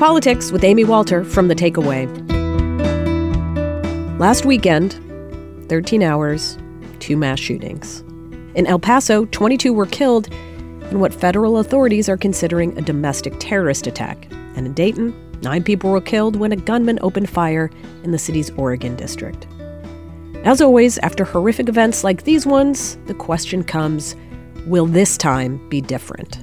Politics with Amy Walter from The Takeaway. Last weekend, 13 hours, two mass shootings. In El Paso, 22 were killed in what federal authorities are considering a domestic terrorist attack. And in Dayton, nine people were killed when a gunman opened fire in the city's Oregon district. As always, after horrific events like these ones, the question comes will this time be different?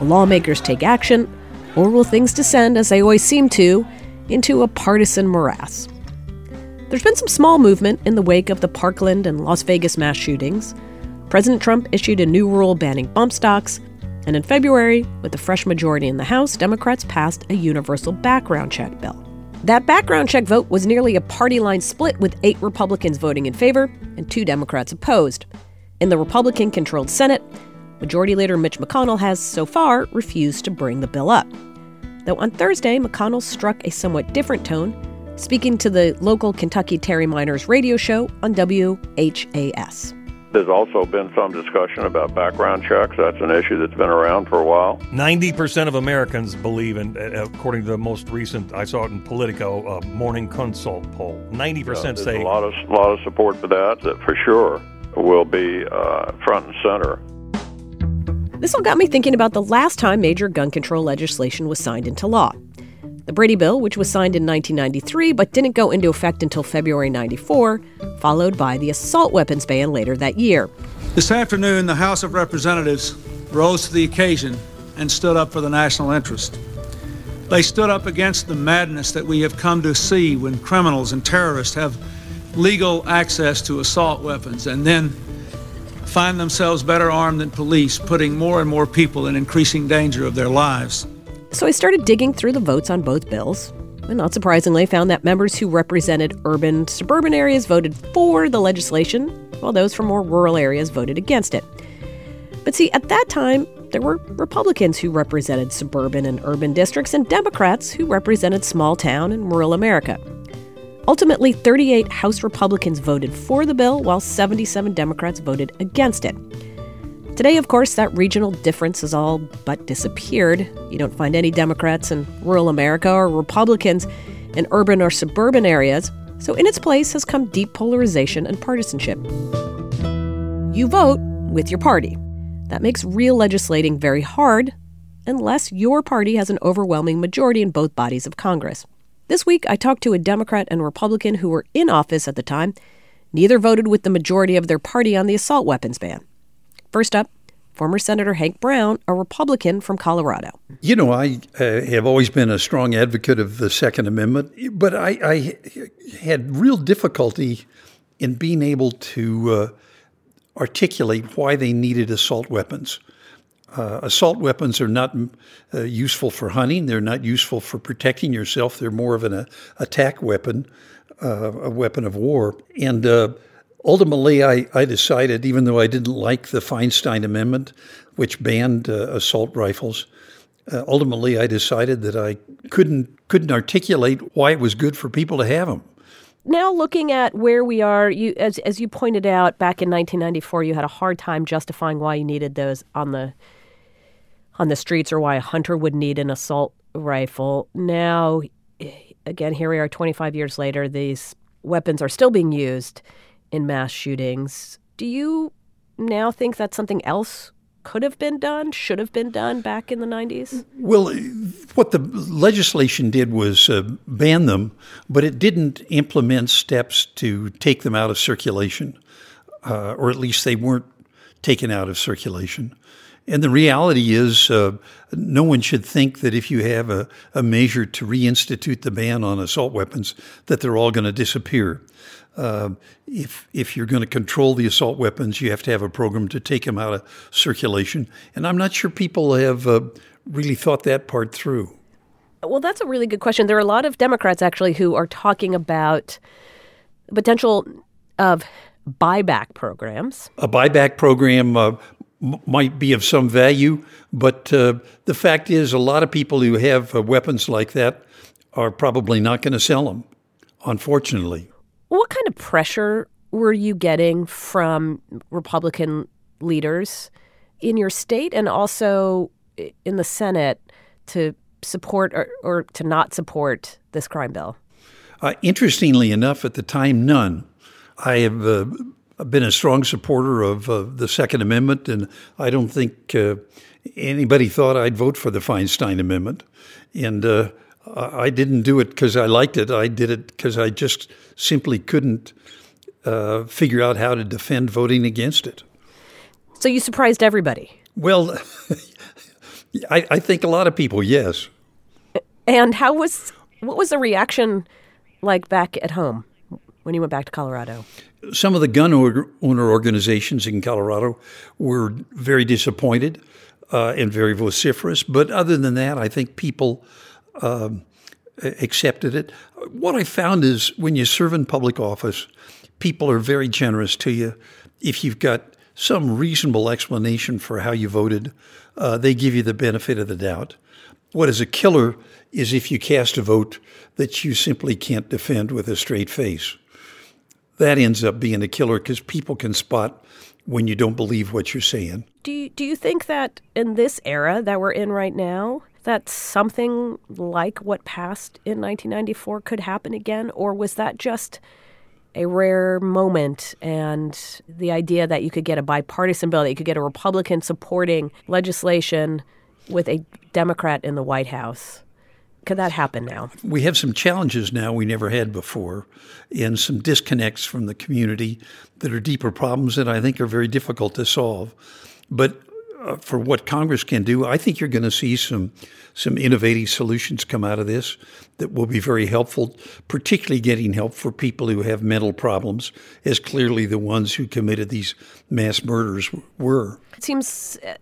Will lawmakers take action, or will things descend, as they always seem to, into a partisan morass? There's been some small movement in the wake of the Parkland and Las Vegas mass shootings. President Trump issued a new rule banning bump stocks, and in February, with a fresh majority in the House, Democrats passed a universal background check bill. That background check vote was nearly a party line split, with eight Republicans voting in favor and two Democrats opposed. In the Republican controlled Senate, Majority Leader Mitch McConnell has, so far, refused to bring the bill up. Though on Thursday, McConnell struck a somewhat different tone speaking to the local Kentucky Terry Meiners radio show on WHAS. There's also been some discussion about background checks. That's an issue that's been around for a while. 90% of Americans believe, in, uh, according to the most recent, I saw it in Politico, uh, Morning Consult poll, 90% yeah, say. a lot of, lot of support for that, that for sure will be uh, front and center. This all got me thinking about the last time major gun control legislation was signed into law. The Brady Bill, which was signed in 1993 but didn't go into effect until February 94, followed by the assault weapons ban later that year. This afternoon, the House of Representatives rose to the occasion and stood up for the national interest. They stood up against the madness that we have come to see when criminals and terrorists have legal access to assault weapons and then find themselves better armed than police, putting more and more people in increasing danger of their lives. So I started digging through the votes on both bills, and not surprisingly, found that members who represented urban suburban areas voted for the legislation, while those from more rural areas voted against it. But see, at that time, there were Republicans who represented suburban and urban districts, and Democrats who represented small town and rural America. Ultimately, 38 House Republicans voted for the bill, while 77 Democrats voted against it. Today, of course, that regional difference has all but disappeared. You don't find any Democrats in rural America or Republicans in urban or suburban areas. So, in its place has come deep polarization and partisanship. You vote with your party. That makes real legislating very hard unless your party has an overwhelming majority in both bodies of Congress. This week, I talked to a Democrat and Republican who were in office at the time. Neither voted with the majority of their party on the assault weapons ban. First up, former Senator Hank Brown, a Republican from Colorado. You know, I uh, have always been a strong advocate of the Second Amendment, but I, I had real difficulty in being able to uh, articulate why they needed assault weapons. Uh, assault weapons are not uh, useful for hunting. They're not useful for protecting yourself. They're more of an uh, attack weapon, uh, a weapon of war. And Ultimately, I, I decided, even though I didn't like the Feinstein Amendment, which banned uh, assault rifles, uh, ultimately I decided that I couldn't couldn't articulate why it was good for people to have them. Now, looking at where we are, you as as you pointed out back in 1994, you had a hard time justifying why you needed those on the on the streets or why a hunter would need an assault rifle. Now, again, here we are 25 years later. These weapons are still being used in mass shootings. Do you now think that something else could have been done, should have been done back in the 90s? Well, what the legislation did was uh, ban them, but it didn't implement steps to take them out of circulation, uh, or at least they weren't taken out of circulation. And the reality is, uh, no one should think that if you have a, a measure to reinstitute the ban on assault weapons, that they're all going to disappear. Uh, if if you're going to control the assault weapons, you have to have a program to take them out of circulation. And I'm not sure people have uh, really thought that part through. Well, that's a really good question. There are a lot of Democrats actually who are talking about potential of buyback programs. A buyback program uh, m- might be of some value, but uh, the fact is, a lot of people who have uh, weapons like that are probably not going to sell them, unfortunately. What kind of pressure were you getting from Republican leaders in your state and also in the Senate to support or, or to not support this crime bill? Uh, interestingly enough, at the time, none. I have uh, been a strong supporter of uh, the Second Amendment, and I don't think uh, anybody thought I'd vote for the Feinstein Amendment. And uh, I didn't do it because I liked it. I did it because I just simply couldn't uh, figure out how to defend voting against it. So you surprised everybody? Well, I, I think a lot of people, yes. And how was what was the reaction like back at home when you went back to Colorado? Some of the gun owner organizations in Colorado were very disappointed uh, and very vociferous. But other than that, I think people um, accepted it. What I found is when you serve in public office, people are very generous to you. If you've got some reasonable explanation for how you voted, uh, they give you the benefit of the doubt. What is a killer is if you cast a vote that you simply can't defend with a straight face. That ends up being a killer because people can spot when you don't believe what you're saying. Do you, do you think that in this era that we're in right now, that something like what passed in 1994 could happen again? Or was that just a rare moment and the idea that you could get a bipartisan bill, that you could get a Republican supporting legislation with a Democrat in the White House? Could that happen now? We have some challenges now we never had before, and some disconnects from the community that are deeper problems that I think are very difficult to solve. But uh, for what Congress can do, I think you're going to see some some innovative solutions come out of this that will be very helpful, particularly getting help for people who have mental problems, as clearly the ones who committed these mass murders were. It seems uh,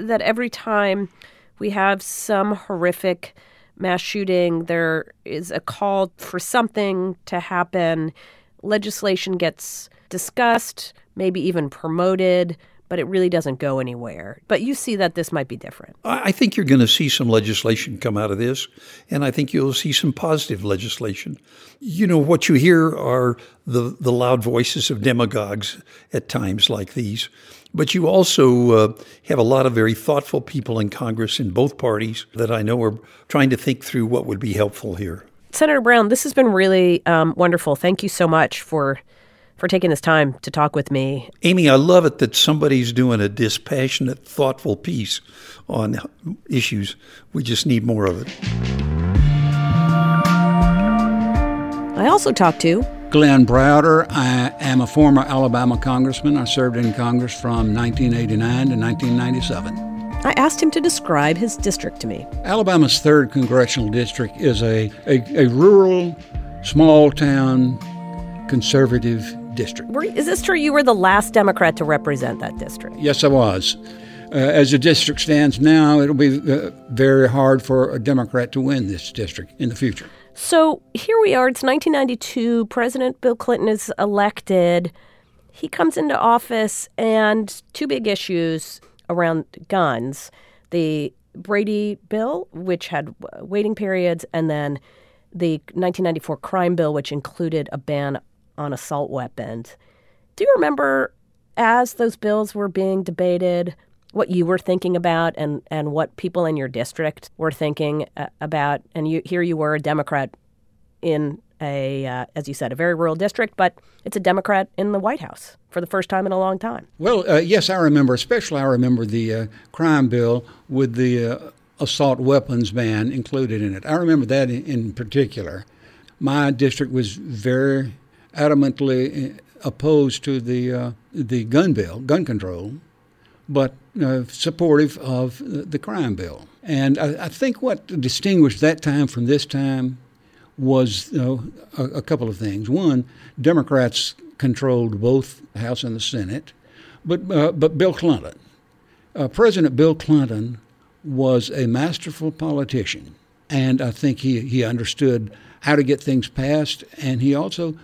that every time we have some horrific mass shooting, there is a call for something to happen. Legislation gets discussed, maybe even promoted but it really doesn't go anywhere. But you see that this might be different. I think you're going to see some legislation come out of this, and I think you'll see some positive legislation. You know, what you hear are the, the loud voices of demagogues at times like these. But you also uh, have a lot of very thoughtful people in Congress in both parties that I know are trying to think through what would be helpful here. Senator Brown, this has been really um, wonderful. Thank you so much for for taking this time to talk with me. Amy, I love it that somebody's doing a dispassionate, thoughtful piece on issues. We just need more of it. I also talked to Glen Browder. I am a former Alabama congressman. I served in Congress from 1989 to 1997. I asked him to describe his district to me. Alabama's 3rd Congressional District is a, a, a rural, small town, conservative district. Were, is this true? You were the last Democrat to represent that district. Yes, I was. Uh, as the district stands now, it'll be uh, very hard for a Democrat to win this district in the future. So here we are. It's 1992. President Bill Clinton is elected. He comes into office, and two big issues around guns the Brady bill, which had waiting periods, and then the 1994 crime bill, which included a ban on assault weapons. Do you remember as those bills were being debated what you were thinking about and, and what people in your district were thinking uh, about? And you, here you were, a Democrat in a, uh, as you said, a very rural district, but it's a Democrat in the White House for the first time in a long time. Well, uh, yes, I remember, especially I remember the uh, crime bill with the uh, assault weapons ban included in it. I remember that in, in particular. My district was very adamantly opposed to the uh, the gun bill, gun control, but uh, supportive of the crime bill. And I, I, think what distinguished that time from this time was a, a, couple of things. One, Democrats controlled both the House and the Senate, but uh, but Bill Clinton, uh, President Bill Clinton, was a masterful politician, and I think he he understood how to get things passed, and he also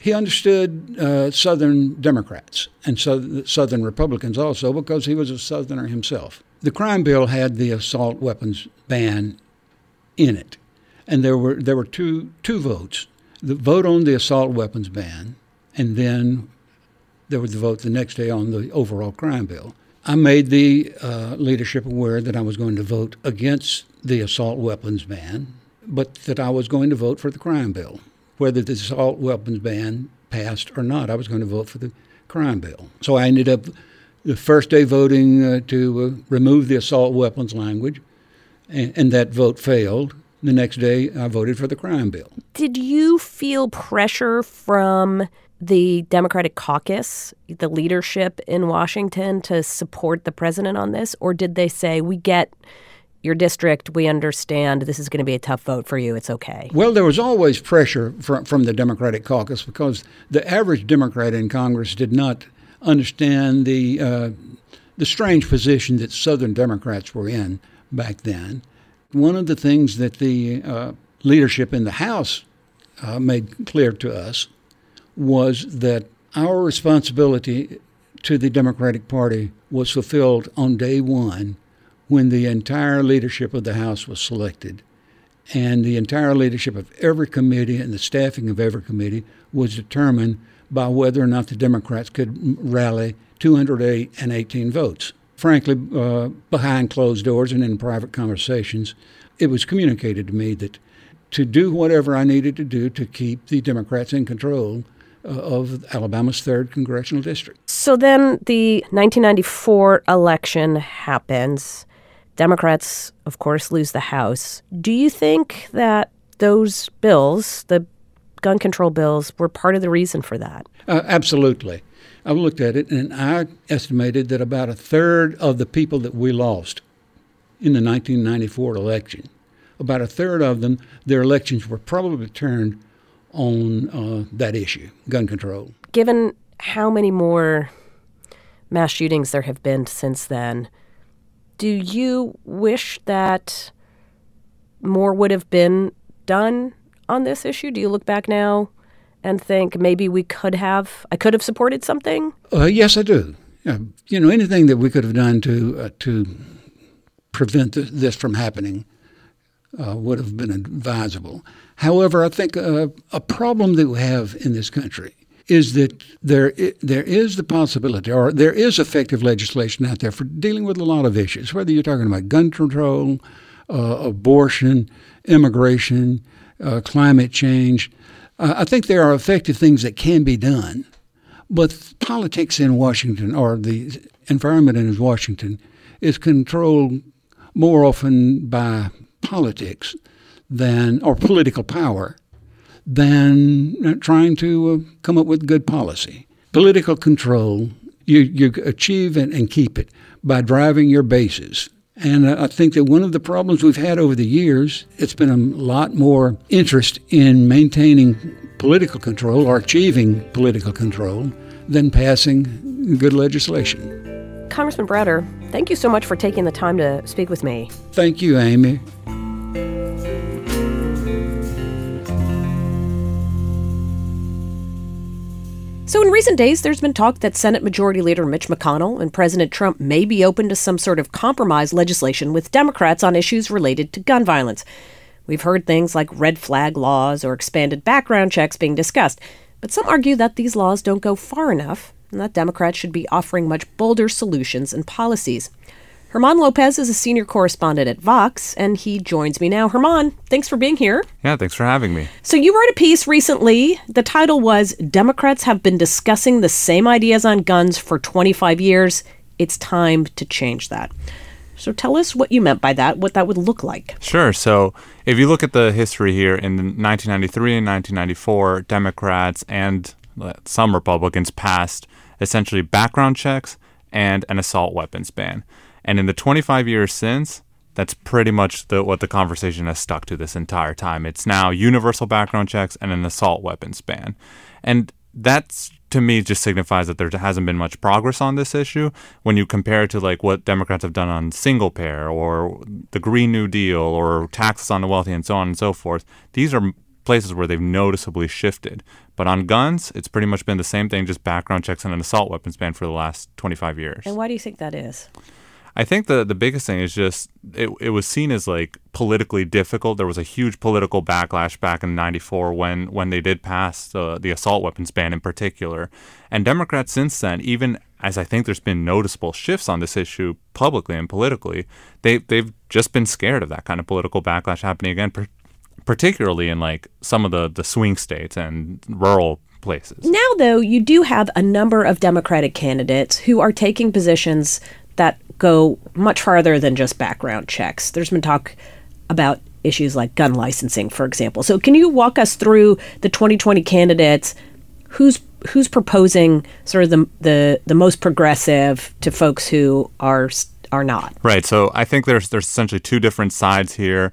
he understood uh, Southern Democrats and so, Southern Republicans also because he was a Southerner himself. The crime bill had the assault weapons ban in it, and there were there were two two votes: the vote on the assault weapons ban, and then there was the vote the next day on the overall crime bill. I made the uh, leadership aware that I was going to vote against the assault weapons ban, but that I was going to vote for the crime bill. Whether the assault weapons ban passed or not, I was going to vote for the crime bill. So I ended up the first day voting uh, to uh, remove the assault weapons language, and, and that vote failed. The next day, I voted for the crime bill. Did you feel pressure from the Democratic caucus, the leadership in Washington, to support the president on this? Or did they say, we get your district, we understand this is going to be a tough vote for you, it's okay? Well, there was always pressure from, from the Democratic caucus because the average Democrat in Congress did not understand the, uh, the strange position that Southern Democrats were in back then. One of the things that the uh, leadership in the House uh, made clear to us was that our responsibility to the Democratic Party was fulfilled on day one when the entire leadership of the House was selected. And the entire leadership of every committee and the staffing of every committee was determined by whether or not the Democrats could rally 208 and 18 votes frankly, uh, behind closed doors and in private conversations, it was communicated to me that to do whatever I needed to do to keep the Democrats in control uh, of Alabama's third congressional district. So then the 1994 election happens. Democrats, of course, lose the House. Do you think that those bills, the gun control bills, were part of the reason for that? Uh, absolutely. I looked at it and I estimated that about a third of the people that we lost in the 1994 election, about a third of them, their elections were probably turned on uh, that issue, gun control. Given how many more mass shootings there have been since then, do you wish that more would have been done on this issue? Do you look back now and think maybe we could have, I could have supported something? Uh, yes, I do. You know, anything that we could have done to uh, to prevent th- this from happening uh, would have been advisable. However, I think uh, a problem that we have in this country is that there there is the possibility, or there is effective legislation out there for dealing with a lot of issues, whether you're talking about gun control, uh, abortion, immigration, uh, climate change. Uh, I think there are effective things that can be done, but politics in Washington or the environment in Washington is controlled more often by politics than or political power than uh, trying to uh, come up with good policy. Political control you, you achieve and, and keep it by driving your bases and I think that one of the problems we've had over the years, it's been a lot more interest in maintaining political control or achieving political control than passing good legislation. Congressman Browder, thank you so much for taking the time to speak with me. Thank you, Amy. So, in recent days, there's been talk that Senate Majority Leader Mitch McConnell and President Trump may be open to some sort of compromise legislation with Democrats on issues related to gun violence. We've heard things like red flag laws or expanded background checks being discussed, but some argue that these laws don't go far enough and that Democrats should be offering much bolder solutions and policies. German Lopez is a senior correspondent at Vox, and he joins me now. German, thanks for being here. Yeah, thanks for having me. So, you wrote a piece recently. The title was Democrats have been discussing the same ideas on guns for 25 years. It's time to change that. So, tell us what you meant by that, what that would look like. Sure. So, if you look at the history here in 1993 and 1994, Democrats and uh, some Republicans passed essentially background checks and an assault weapons ban. And in the 25 years since, that's pretty much the, what the conversation has stuck to this entire time. It's now universal background checks and an assault weapons ban. And that's to me just signifies that there hasn't been much progress on this issue when you compare it to like what Democrats have done on single payer or the Green New Deal or taxes on the wealthy and so on and so forth. These are places where they've noticeably shifted. But on guns, it's pretty much been the same thing, just background checks and an assault weapons ban for the last 25 years. And why do you think that is? I think the the biggest thing is just it, it was seen as like politically difficult. There was a huge political backlash back in '94 when when they did pass uh, the assault weapons ban in particular, and Democrats since then, even as I think there's been noticeable shifts on this issue publicly and politically, they they've just been scared of that kind of political backlash happening again, per- particularly in like some of the the swing states and rural places. Now, though, you do have a number of Democratic candidates who are taking positions that go much farther than just background checks. There's been talk about issues like gun licensing, for example. So, can you walk us through the 2020 candidates? Who's who's proposing sort of the the, the most progressive to folks who are are not? Right. So, I think there's there's essentially two different sides here.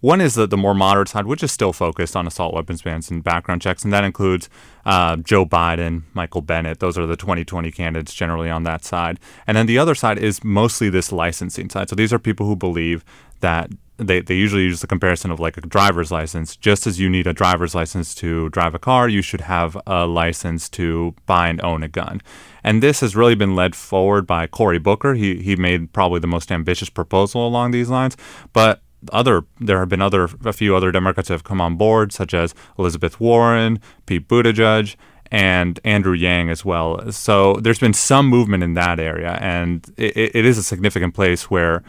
One is the, the more moderate side, which is still focused on assault weapons bans and background checks, and that includes uh, Joe Biden, Michael Bennet. Those are the 2020 candidates generally on that side. And then the other side is mostly this licensing side. So these are people who believe that they, they usually use the comparison of like a driver's license. Just as you need a driver's license to drive a car, you should have a license to buy and own a gun. And this has really been led forward by Cory Booker. He, he made probably the most ambitious proposal along these lines. But other there have been other a few other Democrats have come on board, such as Elizabeth Warren, Pete Buttigieg, and Andrew Yang as well. So there's been some movement in that area, and it, it is a significant place where.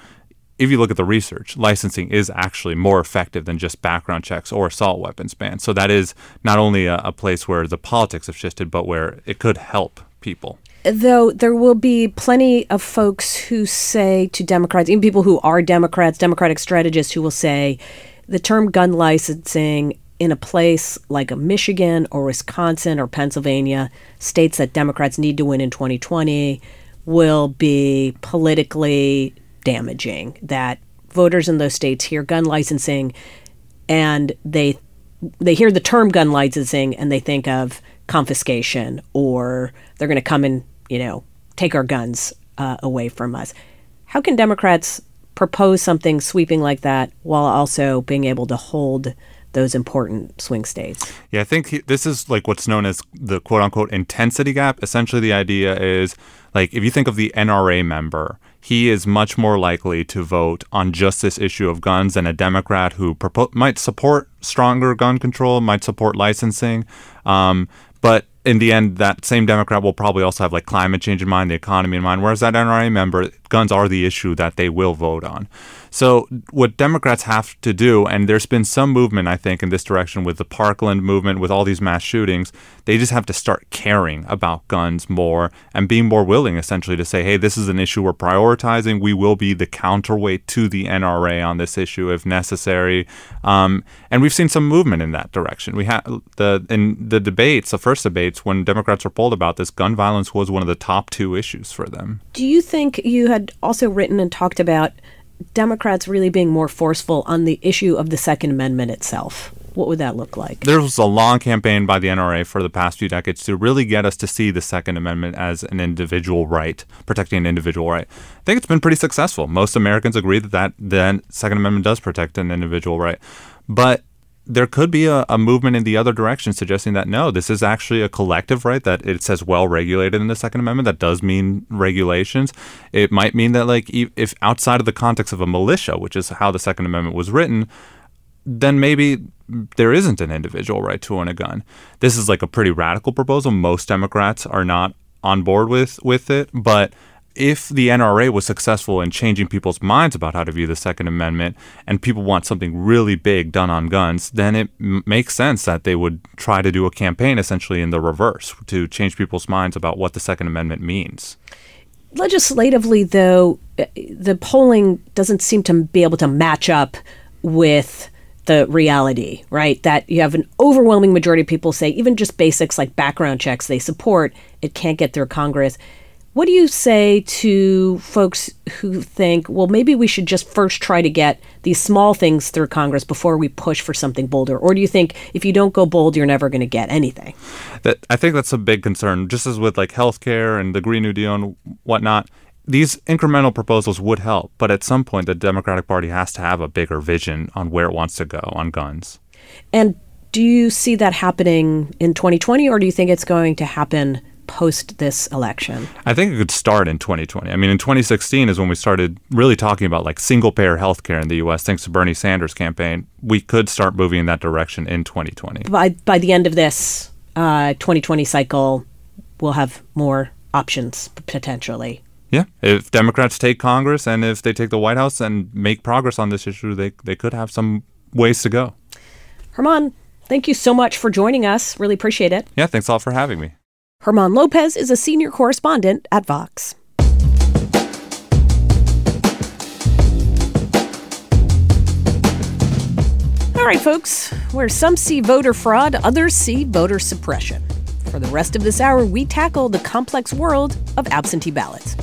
If you look at the research, licensing is actually more effective than just background checks or assault weapons bans. So that is not only a, a place where the politics have shifted, but where it could help people though there will be plenty of folks who say to Democrats, even people who are Democrats, Democratic strategists, who will say the term gun licensing in a place like Michigan or Wisconsin or Pennsylvania, states that Democrats need to win in 2020, will be politically damaging. That voters in those states hear gun licensing and they they hear the term gun licensing and they think of confiscation or they're going to come and you know, take our guns uh, away from us. How can Democrats propose something sweeping like that while also being able to hold those important swing states? Yeah, I think he, this is like what's known as the quote unquote intensity gap. Essentially, the idea is like if you think of the NRA member, he is much more likely to vote on just this issue of guns than a Democrat who propo- might support stronger gun control, might support licensing. Um, but in the end, that same Democrat will probably also have like climate change in mind, the economy in mind, whereas that NRA member, guns are the issue that they will vote on. So, what Democrats have to do, and there's been some movement, I think, in this direction with the Parkland movement, with all these mass shootings, they just have to start caring about guns more and being more willing, essentially, to say, hey, this is an issue we're prioritizing. We will be the counterweight to the NRA on this issue if necessary. Um, and we've seen some movement in that direction. We had the in the debates, the first debates, when Democrats were polled about this, gun violence was one of the top two issues for them. Do you think you had also written and talked about Democrats really being more forceful on the issue of the Second Amendment itself? What would that look like? There was a long campaign by the NRA for the past few decades to really get us to see the Second Amendment as an individual right, protecting an individual right. I think it's been pretty successful. Most Americans agree that, that the Second Amendment does protect an individual right. But there could be a, a, movement in the other direction suggesting that no, this is actually a collective right, that it says well regulated in the Second Amendment. That does mean regulations. It might mean that, like, if outside of the context of a militia, which is how the Second Amendment was written, then maybe there isn't an individual right to own a gun. This is like a pretty radical proposal. Most Democrats are not on board with, with it, but if the NRA was successful in changing people's minds about how to view the Second Amendment and people want something really big done on guns, then it m- makes sense that they would try to do a campaign essentially in the reverse to change people's minds about what the Second Amendment means. Legislatively, though, the polling doesn't seem to be able to match up with the reality, right? That you have an overwhelming majority of people say even just basics like background checks they support, it can't get through Congress. What do you say to folks who think, well, maybe we should just first try to get these small things through Congress before we push for something bolder? Or do you think if you don't go bold, you're never going to get anything? That I think that's a big concern. Just as with like healthcare and the Green New Deal and whatnot, these incremental proposals would help, but at some point, the Democratic Party has to have a bigger vision on where it wants to go on guns. And do you see that happening in 2020, or do you think it's going to happen post this election? I think it could start in 2020. I mean, in 2016 is when we started really talking about like single payer healthcare in the U.S. Thanks to Bernie Sanders' campaign, we could start moving in that direction in 2020. By by the end of this uh, 2020 cycle, we'll have more options potentially. Yeah, if Democrats take Congress and if they take the White House and make progress on this issue, they they could have some ways to go. German, thank you so much for joining us. Really appreciate it. Yeah, thanks all for having me. German Lopez is a senior correspondent at Vox. All right, folks, where some see voter fraud, others see voter suppression. For the rest of this hour, we tackle the complex world of absentee ballots.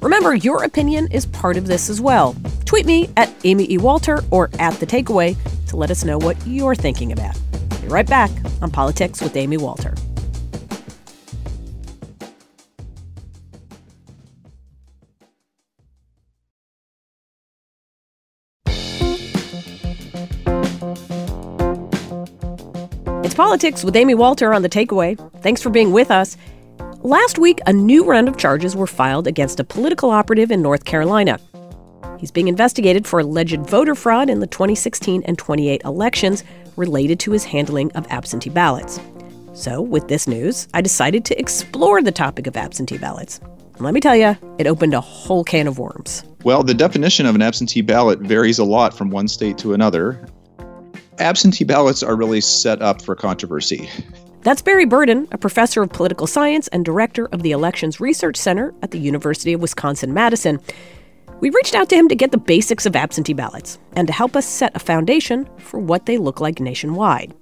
Remember, your opinion is part of this as well. Tweet me at Amy E. Walter or at The Takeaway to let us know what you're thinking about. Be right back on Politics with Amy Walter. It's Politics with Amy Walter on The Takeaway. Thanks for being with us. Last week, a new round of charges were filed against a political operative in North Carolina. He's being investigated for alleged voter fraud in the 2016 and 28 elections related to his handling of absentee ballots. So, with this news, I decided to explore the topic of absentee ballots. And let me tell you, it opened a whole can of worms. Well, the definition of an absentee ballot varies a lot from one state to another absentee ballots are really set up for controversy. That's Barry Burden, a professor of political science and director of the Elections Research Center at the University of Wisconsin Madison. We reached out to him to get the basics of absentee ballots and to help us set a foundation for what they look like nationwide.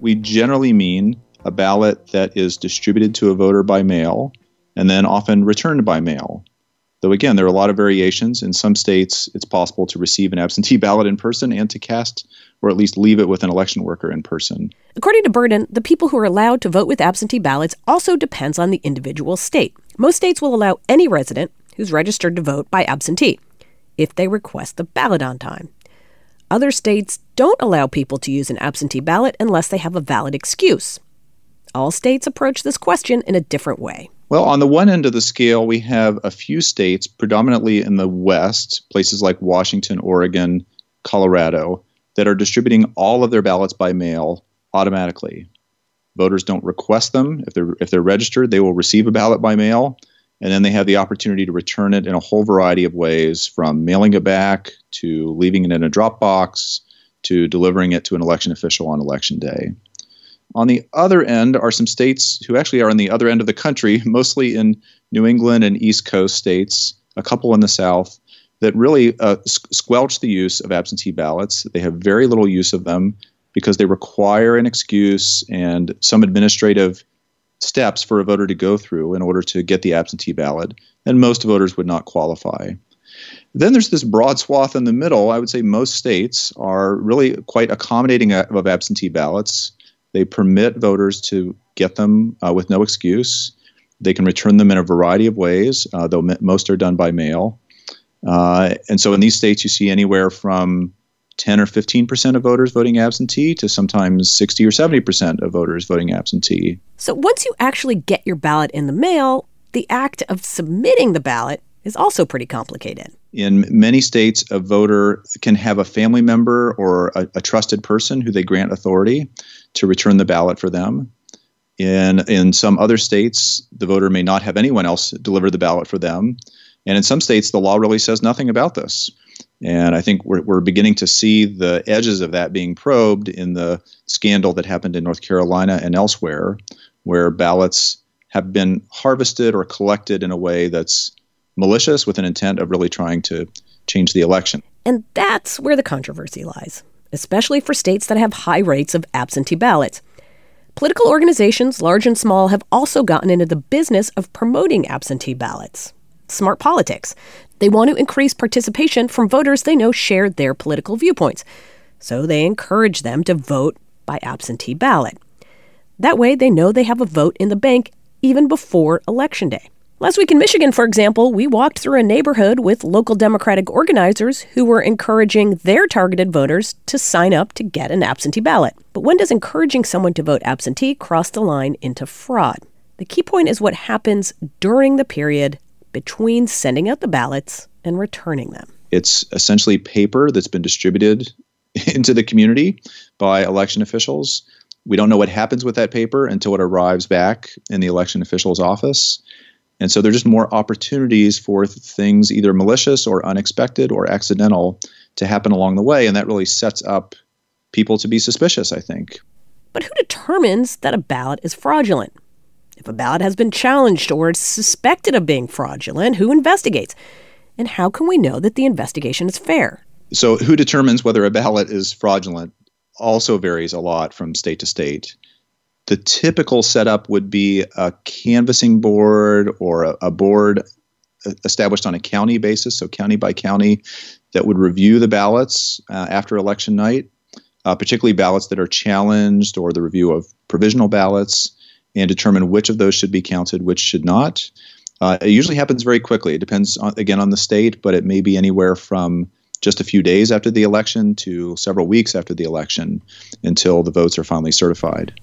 We generally mean a ballot that is distributed to a voter by mail and then often returned by mail. Though again, there are a lot of variations. In some states, it's possible to receive an absentee ballot in person and to cast or at least leave it with an election worker in person. According to Burden, the people who are allowed to vote with absentee ballots also depends on the individual state. Most states will allow any resident who's registered to vote by absentee if they request the ballot on time. Other states don't allow people to use an absentee ballot unless they have a valid excuse. All states approach this question in a different way. Well, on the one end of the scale, we have a few states, predominantly in the West, places like Washington, Oregon, Colorado, that are distributing all of their ballots by mail automatically. Voters don't request them. If they're if they're registered, they will receive a ballot by mail, and then they have the opportunity to return it in a whole variety of ways, from mailing it back to leaving it in a drop box to delivering it to an election official on election day. On the other end are some states who actually are on the other end of the country, mostly in New England and East Coast states, a couple in the South, that really uh, squelch the use of absentee ballots. They have very little use of them because they require an excuse and some administrative steps for a voter to go through in order to get the absentee ballot, and most voters would not qualify. Then there's this broad swath in the middle. I would say most states are really quite accommodating of absentee ballots. They permit voters to get them uh, with no excuse. They can return them in a variety of ways, uh, though most are done by mail. Uh, and so in these states, you see anywhere from 10 or 15 percent of voters voting absentee to sometimes 60 or 70 percent of voters voting absentee. So once you actually get your ballot in the mail, the act of submitting the ballot is also pretty complicated. In many states, a voter can have a family member or a, a trusted person who they grant authority to return the ballot for them. In, in some other states, the voter may not have anyone else deliver the ballot for them. And in some states, the law really says nothing about this. And I think we're, we're beginning to see the edges of that being probed in the scandal that happened in North Carolina and elsewhere, where ballots have been harvested or collected in a way that's malicious with an intent of really trying to change the election. And that's where the controversy lies, especially for states that have high rates of absentee ballots. Political organizations, large and small, have also gotten into the business of promoting absentee ballots smart politics. They want to increase participation from voters they know share their political viewpoints. So they encourage them to vote by absentee ballot. That way, they know they have a vote in the bank even before Election Day. Last week in Michigan, for example, we walked through a neighborhood with local Democratic organizers who were encouraging their targeted voters to sign up to get an absentee ballot. But when does encouraging someone to vote absentee cross the line into fraud? The key point is what happens during the period between sending out the ballots and returning them. It's essentially paper that's been distributed into the community by election officials. We don't know what happens with that paper until it arrives back in the election official's office. And so there's just more opportunities for things either malicious or unexpected or accidental to happen along the way. And that really sets up people to be suspicious, I think. But who determines that a ballot is fraudulent? If a ballot has been challenged or is suspected of being fraudulent, who investigates? And how can we know that the investigation is fair? So, who determines whether a ballot is fraudulent also varies a lot from state to state. The typical setup would be a canvassing board or a, a board established on a county basis, so county by county, that would review the ballots uh, after election night, uh, particularly ballots that are challenged or the review of provisional ballots, and determine which of those should be counted, which should not. Uh, it usually happens very quickly. It depends, on, again, on the state, but it may be anywhere from just a few days after the election to several weeks after the election until the votes are finally certified.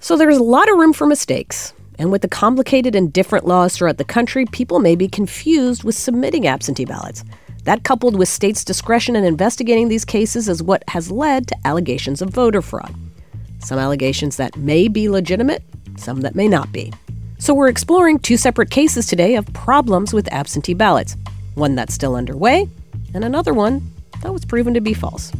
So there's a lot of room for mistakes. And with the complicated and different laws throughout the country, people may be confused with submitting absentee ballots. That, coupled with states' discretion in investigating these cases, is what has led to allegations of voter fraud. Some allegations that may be legitimate, some that may not be. So, we're exploring two separate cases today of problems with absentee ballots one that's still underway, and another one that was proven to be false.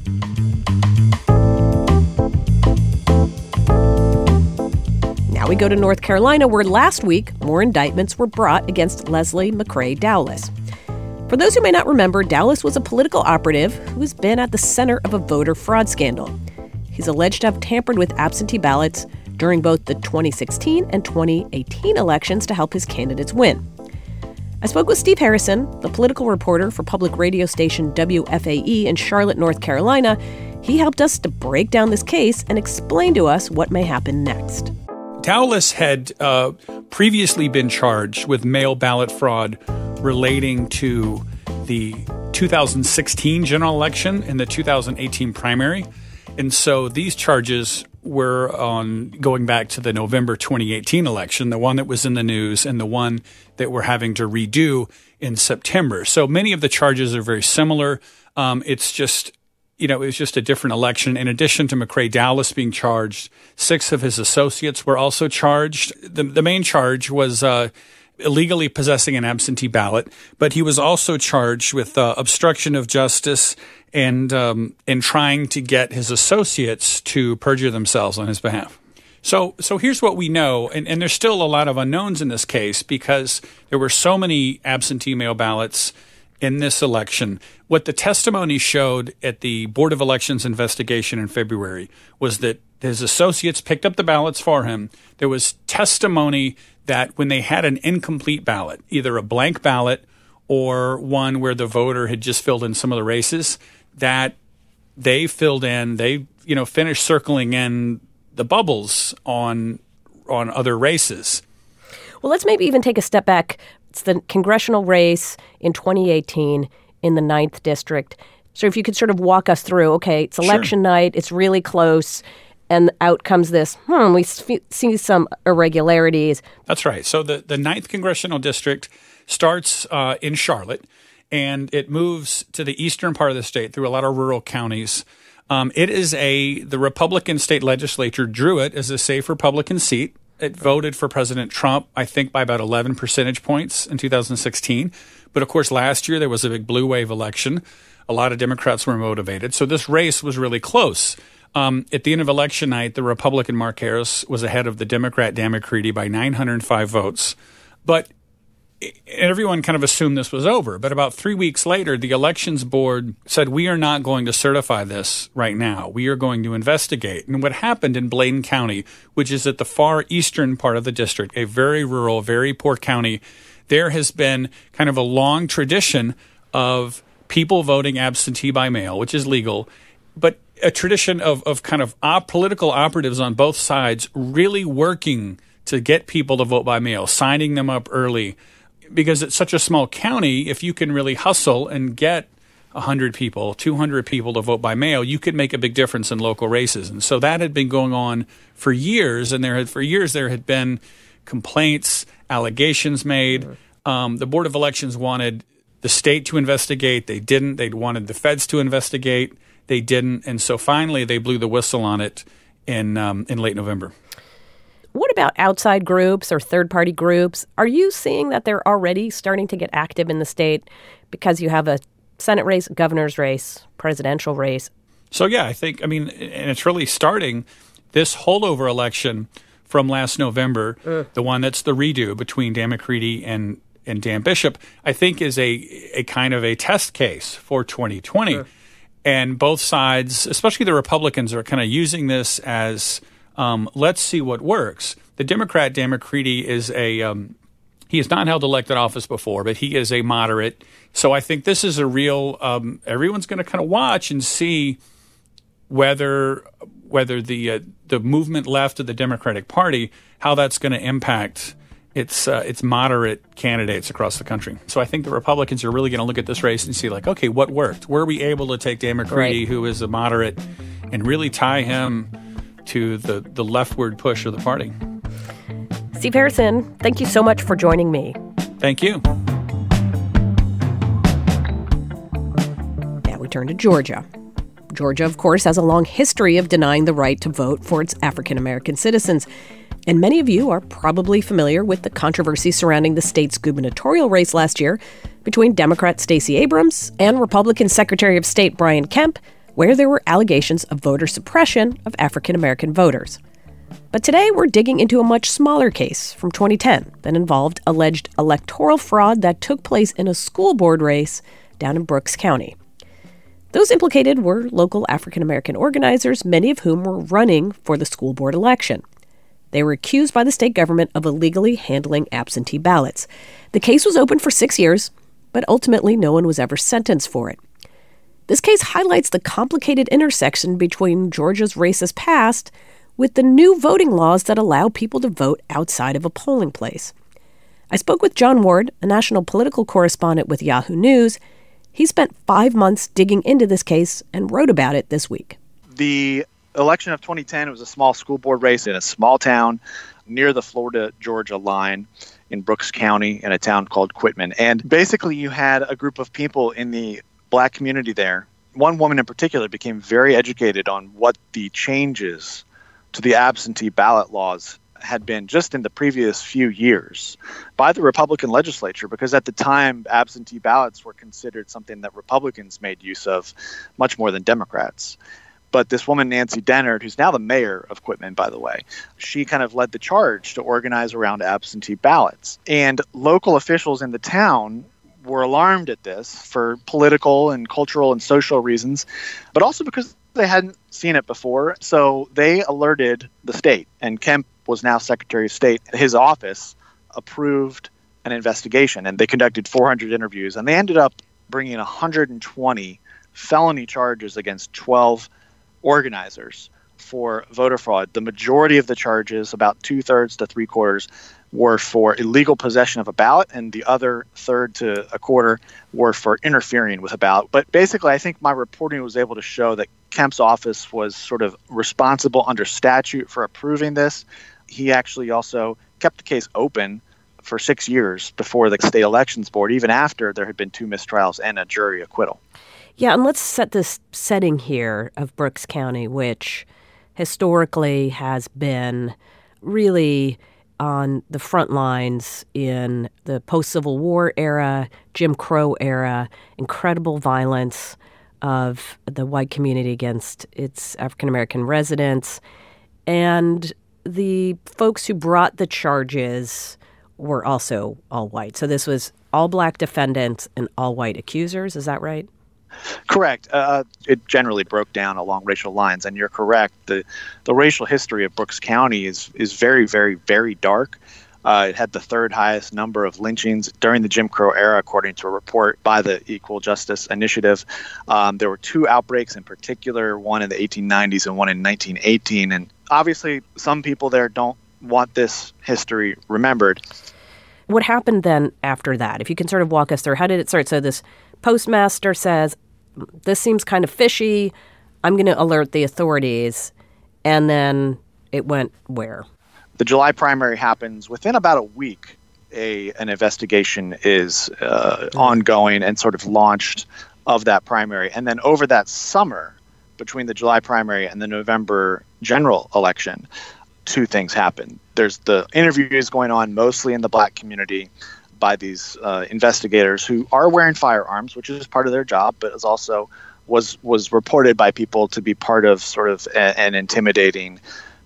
Now we go to North Carolina, where last week more indictments were brought against Leslie McCrae Dowless. For those who may not remember, Dowless was a political operative who has been at the center of a voter fraud scandal. He's alleged to have tampered with absentee ballots during both the 2016 and 2018 elections to help his candidates win. I spoke with Steve Harrison, the political reporter for public radio station WFAE in Charlotte, North Carolina. He helped us to break down this case and explain to us what may happen next. Dowless had uh, previously been charged with mail ballot fraud relating to the 2016 general election and the 2018 primary. And so these charges were on going back to the November 2018 election, the one that was in the news and the one that we're having to redo in September. So many of the charges are very similar. Um, it's just, you know, it was just a different election. In addition to McCrae Dowless being charged, six of his associates were also charged. The, the main charge was uh, illegally possessing an absentee ballot, but he was also charged with uh, obstruction of justice and um, and trying to get his associates to perjure themselves on his behalf. So, so here's what we know, and, and there's still a lot of unknowns in this case because there were so many absentee mail ballots in this election. What the testimony showed at the Board of Elections investigation in February was that his associates picked up the ballots for him. There was testimony that when they had an incomplete ballot, either a blank ballot or one where the voter had just filled in some of the races, that they filled in, they you know finished circling in the bubbles on on other races. Well, let's maybe even take a step back. It's the congressional race in 2018 in the ninth district. So if you could sort of walk us through, okay, it's election sure. night, it's really close and out comes this, hmm, we see some irregularities. That's right. So the, the ninth congressional district starts uh, in Charlotte and it moves to the eastern part of the state through a lot of rural counties. Um, it is a, the Republican state legislature drew it as a safe Republican seat. It voted for President Trump, I think, by about 11 percentage points in 2016. But of course, last year there was a big blue wave election. A lot of Democrats were motivated. So this race was really close. Um, at the end of election night, the Republican Mark Harris was ahead of the Democrat Dan McCready by 905 votes. But everyone kind of assumed this was over. But about three weeks later, the elections board said, We are not going to certify this right now. We are going to investigate. And what happened in Bladen County, which is at the far eastern part of the district, a very rural, very poor county, there has been kind of a long tradition of people voting absentee by mail, which is legal. But a tradition of, of kind of op- political operatives on both sides really working to get people to vote by mail, signing them up early. Because it's such a small county, if you can really hustle and get 100 people, 200 people to vote by mail, you could make a big difference in local races. And so that had been going on for years. And there had, for years, there had been complaints, allegations made. Um, the Board of Elections wanted the state to investigate. They didn't. They wanted the feds to investigate. They didn't, and so finally they blew the whistle on it in um, in late November. What about outside groups or third party groups? Are you seeing that they're already starting to get active in the state because you have a Senate race, governor's race, presidential race? So, yeah, I think, I mean, and it's really starting this holdover election from last November, uh. the one that's the redo between Dan McCready and, and Dan Bishop, I think is a, a kind of a test case for 2020. Uh. And both sides, especially the Republicans, are kind of using this as um, let's see what works. The Democrat, Dan McCready, is a um, he has not held elected office before, but he is a moderate. So I think this is a real. Um, everyone's going to kind of watch and see whether whether the uh, the movement left of the Democratic Party how that's going to impact its uh, its moderate candidates across the country. So I think the Republicans are really going to look at this race and see like, okay, what worked? Were we able to take Dan McCready, right. who is a moderate, and really tie him to the the leftward push of the party? Steve Harrison, thank you so much for joining me. Thank you. Now we turn to Georgia. Georgia, of course, has a long history of denying the right to vote for its African American citizens. And many of you are probably familiar with the controversy surrounding the state's gubernatorial race last year between Democrat Stacey Abrams and Republican Secretary of State Brian Kemp, where there were allegations of voter suppression of African American voters. But today we're digging into a much smaller case from 2010 that involved alleged electoral fraud that took place in a school board race down in Brooks County. Those implicated were local African American organizers, many of whom were running for the school board election. They were accused by the state government of illegally handling absentee ballots. The case was open for six years, but ultimately no one was ever sentenced for it. This case highlights the complicated intersection between Georgia's racist past with the new voting laws that allow people to vote outside of a polling place. I spoke with Jon Ward, a national political correspondent with Yahoo News. He spent five months digging into this case and wrote about it this week. The election of 2010 it was a small school board race in a small town near the Florida Georgia line in Brooks County in a town called Quitman. And basically, you had a group of people in the black community there. One woman in particular became very educated on what the changes to the absentee ballot laws had been just in the previous few years by the Republican legislature, because at the time, absentee ballots were considered something that Republicans made use of much more than Democrats. But this woman, Nancy Dennard, who's now the mayor of Quitman, by the way, she kind of led the charge to organize around absentee ballots. And local officials in the town were alarmed at this for political and cultural and social reasons, but also because they hadn't seen it before. So they alerted the state, and Kemp was now Secretary of State. His office approved an investigation, and they conducted 400 interviews, and they ended up bringing 120 felony charges against 12 organizers for voter fraud. The majority of the charges, about two thirds to three quarters, were for illegal possession of a ballot, and the other third to a quarter were for interfering with a ballot. But basically, I think my reporting was able to show that Kemp's office was sort of responsible under statute for approving this. He actually also kept the case open for six years before the state elections board, even after there had been two mistrials and a jury acquittal. Yeah, and let's set this setting here of Brooks County, which historically has been really on the front lines in the post Civil War era, Jim Crow era, incredible violence of the white community against its African American residents. And the folks who brought the charges were also all white. So this was all black defendants and all white accusers. Is that right? Correct. Uh, uh, it generally broke down along racial lines, and you're correct. the The racial history of Brooks County is is very, very, very dark. Uh, it had the third highest number of lynchings during the Jim Crow era, according to a report by the Equal Justice Initiative. Um, there were two outbreaks in particular, one in the 1890s and one in 1918. And obviously, some people there don't want this history remembered. What happened then after that? If you can sort of walk us through, how did it start? So, this postmaster says, this seems kind of fishy. I'm going to alert the authorities. And then it went where? The July primary happens within about a week. A an investigation is uh, mm. ongoing and sort of launched of that primary, and then over that summer, between the July primary and the November general election, two things happen. There's the interviews going on mostly in the black community by these uh, investigators who are wearing firearms, which is part of their job, but is also was was reported by people to be part of sort of a, an intimidating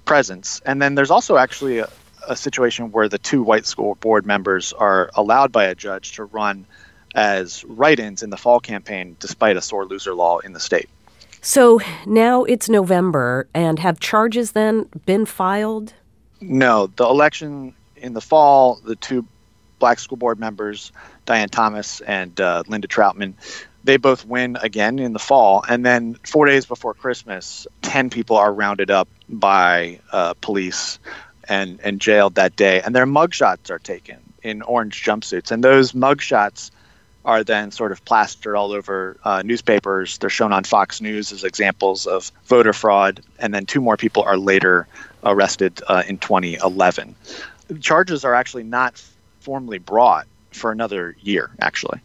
presence. And then there's also actually a, a situation where the two white school board members are allowed by a judge to run as write-ins in the fall campaign, despite a sore loser law in the state. So now it's November, and have charges then been filed? No, the election in the fall, the two black school board members, Diane Thomas and uh, Linda Troutman, they both win again in the fall. And then four days before Christmas, 10 people are rounded up by uh, police and, and jailed that day. And their mugshots are taken in orange jumpsuits. And those mugshots are then sort of plastered all over uh, newspapers. They're shown on Fox News as examples of voter fraud. And then two more people are later arrested uh, in 2011. Charges are actually not formally brought for another year, actually.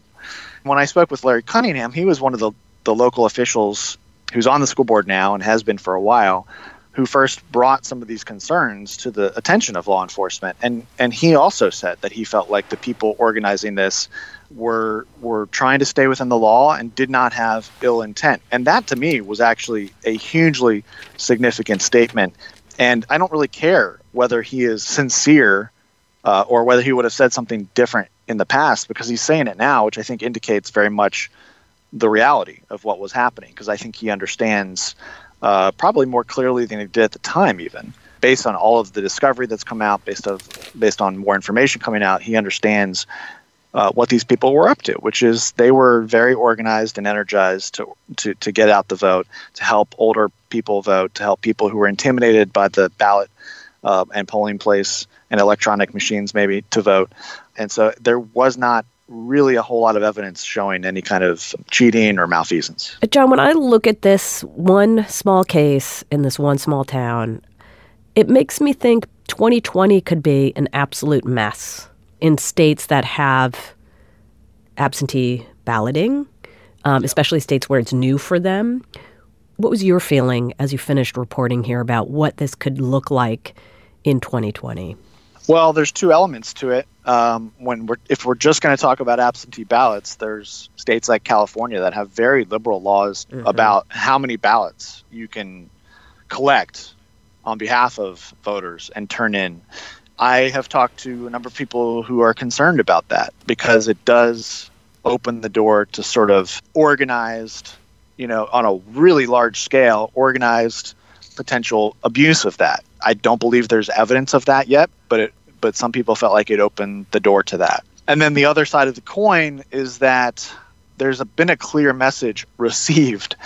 When I spoke with Larry Cunningham, he was one of the, the local officials who's on the school board now and has been for a while, who first brought some of these concerns to the attention of law enforcement. And and he also said that he felt like the people organizing this were were trying to stay within the law and did not have ill intent. And that to me was actually a hugely significant statement. And I don't really care whether he is sincere uh, or whether he would have said something different in the past because he's saying it now, which I think indicates very much the reality of what was happening because I think he understands uh, probably more clearly than he did at the time, even based on all of the discovery that's come out, based of based on more information coming out. He understands uh, what these people were up to, which is they were very organized and energized to, to to get out the vote, to help older people vote, to help people who were intimidated by the ballot uh, and polling place and electronic machines maybe to vote. And so there was not really a whole lot of evidence showing any kind of cheating or malfeasance. Jon, when I look at this one small case in this one small town, it makes me think 2020 could be an absolute mess in states that have absentee balloting, um, especially states where it's new for them. What was your feeling as you finished reporting here about what this could look like in 2020? Well, there's two elements to it. Um, when we're if we're just going to talk about absentee ballots, there's states like California that have very liberal laws mm-hmm. about how many ballots you can collect on behalf of voters and turn in. I have talked to a number of people who are concerned about that because it does open the door to sort of organized, you know, on a really large scale, organized potential abuse of that. I don't believe there's evidence of that yet, but it, but some people felt like it opened the door to that. And then the other side of the coin is that there's a, been a clear message received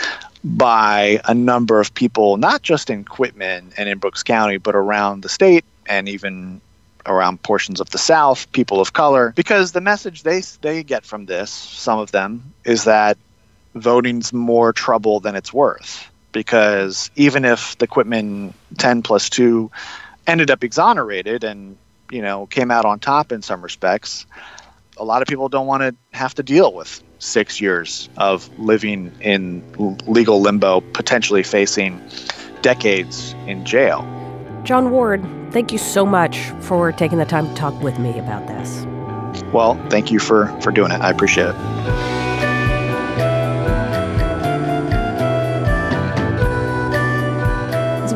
by a number of people, not just in Quitman and in Brooks County, but around the state and even around portions of the South, people of color, because the message they they get from this, some of them, is that voting's more trouble than it's worth because even if the Quitman 10 plus 2 ended up exonerated and you know came out on top in some respects a lot of people don't want to have to deal with six years of living in legal limbo potentially facing decades in jail. Jon Ward thank you so much for taking the time to talk with me about this. Well thank you for for doing it. I appreciate it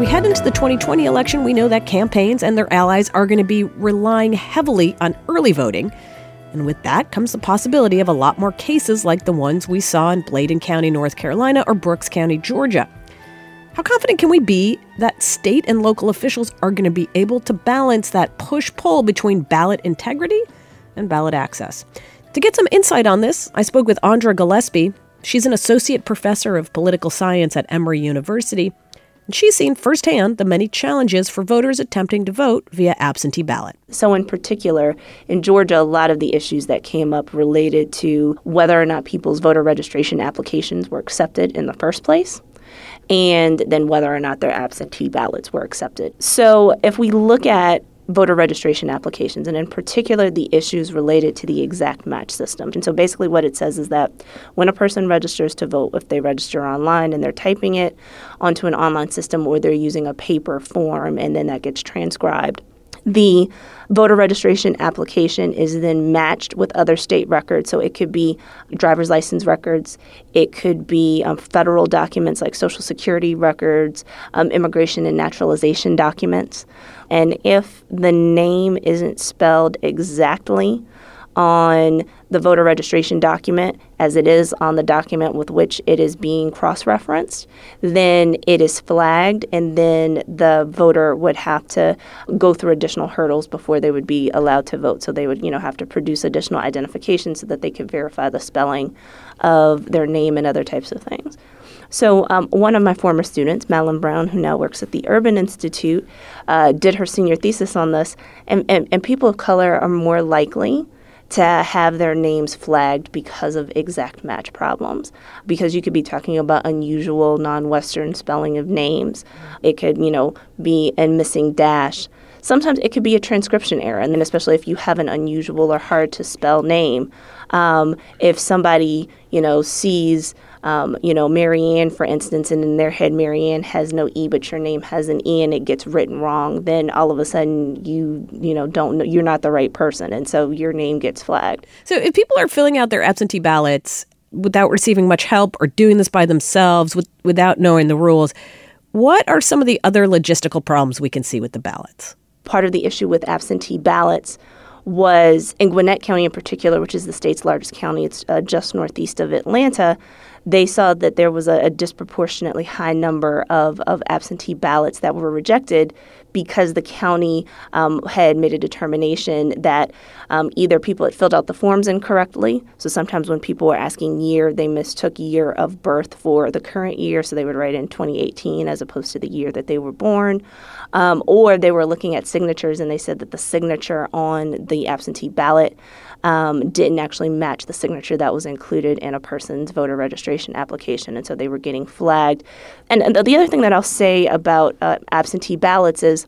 we head into the 2020 election, we know that campaigns and their allies are going to be relying heavily on early voting. And with that comes the possibility of a lot more cases like the ones we saw in Bladen County, North Carolina, or Brooks County, Georgia. How confident can we be that state and local officials are going to be able to balance that push pull between ballot integrity and ballot access? To get some insight on this, I spoke with Andra Gillespie. She's an associate professor of political science at Emory University and she's seen firsthand the many challenges for voters attempting to vote via absentee ballot. So, in particular, in Georgia, a lot of the issues that came up related to whether or not people's voter registration applications were accepted in the first place and then whether or not their absentee ballots were accepted. So, if we look at voter registration applications, and in particular, the issues related to the exact match system. And so basically, what it says is that when a person registers to vote, if they register online and they're typing it onto an online system or they're using a paper form and then that gets transcribed, the voter registration application is then matched with other state records. So it could be driver's license records, it could be um, federal documents like Social Security records, um, immigration and naturalization documents. And if the name isn't spelled exactly on the voter registration document as it is on the document with which it is being cross referenced, then it is flagged, and then the voter would have to go through additional hurdles before they would be allowed to vote. So they would, you know, have to produce additional identification so that they could verify the spelling of their name and other types of things. So, um, one of my former students, Madeline Brown, who now works at the Urban Institute, uh, did her senior thesis on this, and, and, and people of color are more likely to have their names flagged because of exact match problems. Because you could be talking about unusual non Western spelling of names. It could, you know, be a missing dash. Sometimes it could be a transcription error, and then especially if you have an unusual or hard to spell name. Um, if somebody, you know, sees um, you know, Marianne, for instance, and in their head, Marianne has no E, but your name has an E and it gets written wrong, then all of a sudden you, you know, don't know, you're not the right person. And so your name gets flagged. So if people are filling out their absentee ballots without receiving much help or doing this by themselves with, without knowing the rules, what are some of the other logistical problems we can see with the ballots? Part of the issue with absentee ballots was in Gwinnett County in particular, which is the state's largest county, it's uh, just northeast of Atlanta they saw that there was a, a disproportionately high number of, of absentee ballots that were rejected because the county um, had made a determination that um, either people had filled out the forms incorrectly. So sometimes when people were asking year, they mistook year of birth for the current year. So they would write in 2018 as opposed to the year that they were born. Um, or they were looking at signatures and they said that the signature on the absentee ballot um, didn't actually match the signature that was included in a person's voter registration application. And so they were getting flagged. And, and the other thing that I'll say about uh, absentee ballots is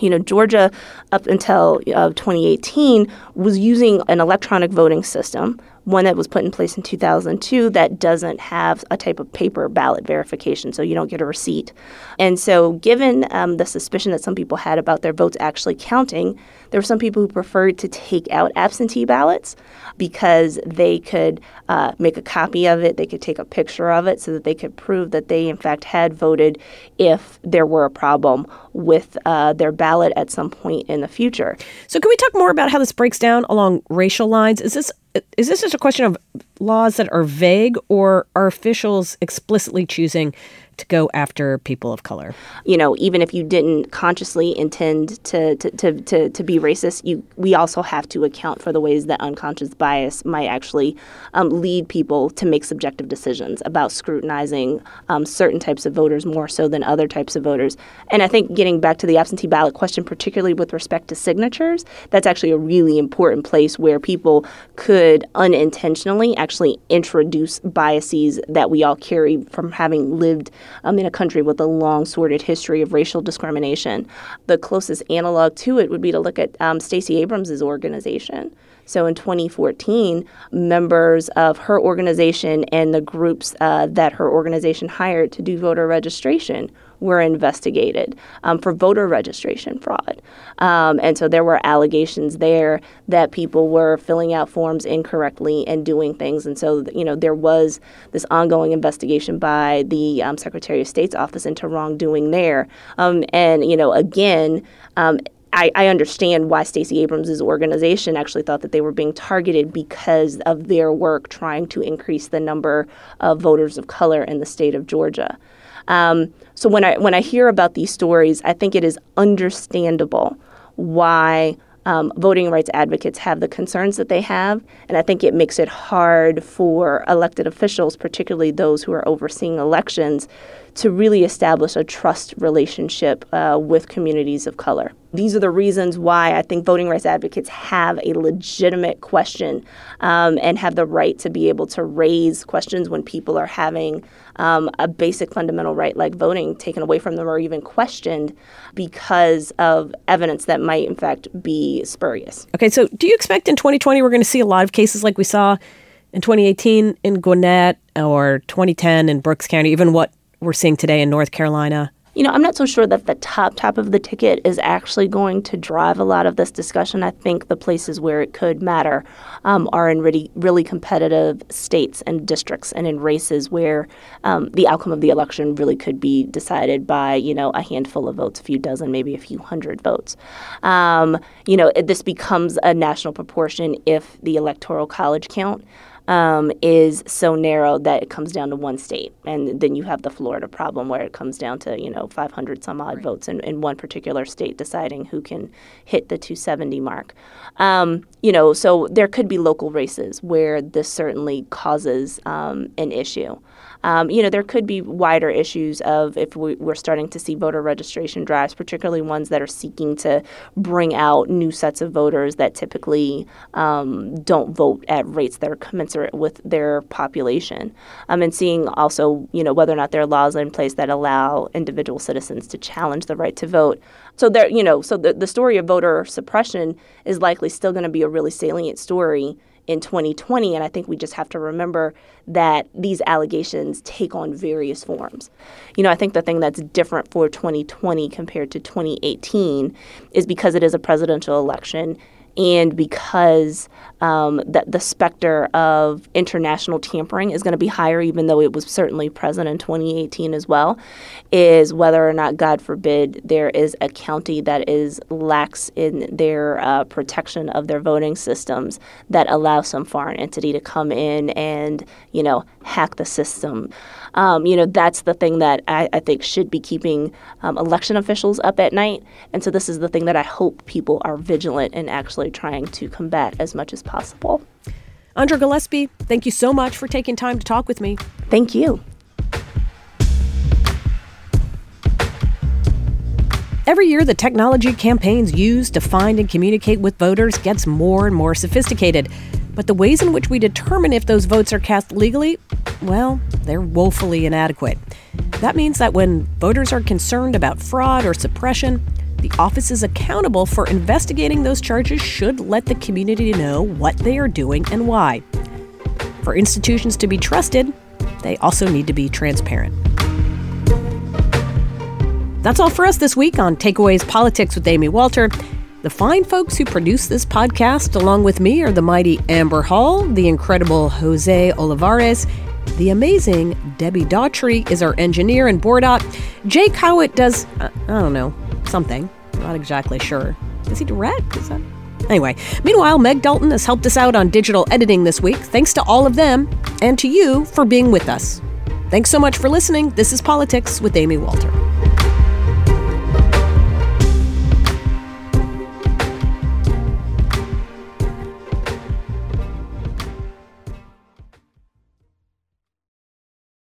you know, Georgia, up until uh, 2018, was using an electronic voting system, one that was put in place in 2002 that doesn't have a type of paper ballot verification, so you don't get a receipt. And so, given um, the suspicion that some people had about their votes actually counting, there were some people who preferred to take out absentee ballots because they could uh, make a copy of it, they could take a picture of it so that they could prove that they, in fact, had voted if there were a problem with uh, their ballot at some point in the future. So, can we talk more about how this breaks down along racial lines? Is this is this just a question of laws that are vague, or are officials explicitly choosing to go after people of color. You know, even if you didn't consciously intend to to, to, to, to be racist, you we also have to account for the ways that unconscious bias might actually um, lead people to make subjective decisions about scrutinizing um, certain types of voters more so than other types of voters. And I think getting back to the absentee ballot question, particularly with respect to signatures, that's actually a really important place where people could unintentionally actually introduce biases that we all carry from having lived um, in a country with a long, sordid history of racial discrimination. The closest analog to it would be to look at um, Stacey Abrams' organization. So in 2014, members of her organization and the groups uh, that her organization hired to do voter registration were investigated um, for voter registration fraud. Um, and so there were allegations there that people were filling out forms incorrectly and doing things. And so, you know, there was this ongoing investigation by the um, Secretary of State's office into wrongdoing there. Um, and, you know, again, um, I, I, understand why Stacey Abrams' organization actually thought that they were being targeted because of their work trying to increase the number of voters of color in the state of Georgia. Um, so when I when I hear about these stories, I think it is understandable why um, voting rights advocates have the concerns that they have, and I think it makes it hard for elected officials, particularly those who are overseeing elections, to really establish a trust relationship uh, with communities of color. These are the reasons why I think voting rights advocates have a legitimate question um, and have the right to be able to raise questions when people are having um, a basic fundamental right like voting taken away from them or even questioned because of evidence that might, in fact, be spurious. Okay, so do you expect in 2020 we're going to see a lot of cases like we saw in 2018 in Gwinnett or 2010 in Brooks County, even what we're seeing today in North Carolina? You know, I'm not so sure that the top top of the ticket is actually going to drive a lot of this discussion. I think the places where it could matter um, are in really really competitive states and districts, and in races where um, the outcome of the election really could be decided by you know a handful of votes, a few dozen, maybe a few hundred votes. Um, you know, it, this becomes a national proportion if the electoral college count um, is so narrow that it comes down to one state. And then you have the Florida problem where it comes down to, you know, 500 some odd right. votes in, in one particular state deciding who can hit the 270 mark. Um, you know, so there could be local races where this certainly causes um, an issue. Um, you know, there could be wider issues of if we, are starting to see voter registration drives, particularly ones that are seeking to bring out new sets of voters that typically um, don't vote at rates that are commensurate with their population. Um, and seeing also, you know, whether or not there are laws in place that allow individual citizens to challenge the right to vote. So there, you know, so the, the story of voter suppression is likely still going to be a really salient story in 2020. And I think we just have to remember that these allegations take on various forms. You know, I think the thing that's different for 2020 compared to 2018 is because it is a presidential election and because um, that the specter of international tampering is going to be higher, even though it was certainly present in 2018 as well, is whether or not, God forbid, there is a county that is lax in their uh, protection of their voting systems that allow some foreign entity to come in and, you know, hack the system. Um, you know, that's the thing that I, I think should be keeping um, election officials up at night. And so this is the thing that I hope people are vigilant in actually trying to combat as much as possible. Andra Gillespie, thank you so much for taking time to talk with me. Thank you. Every year, the technology campaigns used to find and communicate with voters gets more and more sophisticated. But the ways in which we determine if those votes are cast legally, well, they're woefully inadequate. That means that when voters are concerned about fraud or suppression, the office is accountable for investigating those charges should let the community know what they are doing and why. For institutions to be trusted, they also need to be transparent. That's all for us this week on Takeaways Politics with Amy Walter. The fine folks who produce this podcast, along with me, are the mighty Amber Hall, the incredible Jose Olivares, the amazing Debbie Daughtry is our engineer and board op. Jake Howitt does, I don't know, something. Not exactly sure. Is he direct? Is that? Anyway, meanwhile, Meg Dalton has helped us out on digital editing this week. Thanks to all of them and to you for being with us. Thanks so much for listening. This is Politics with Amy Walter.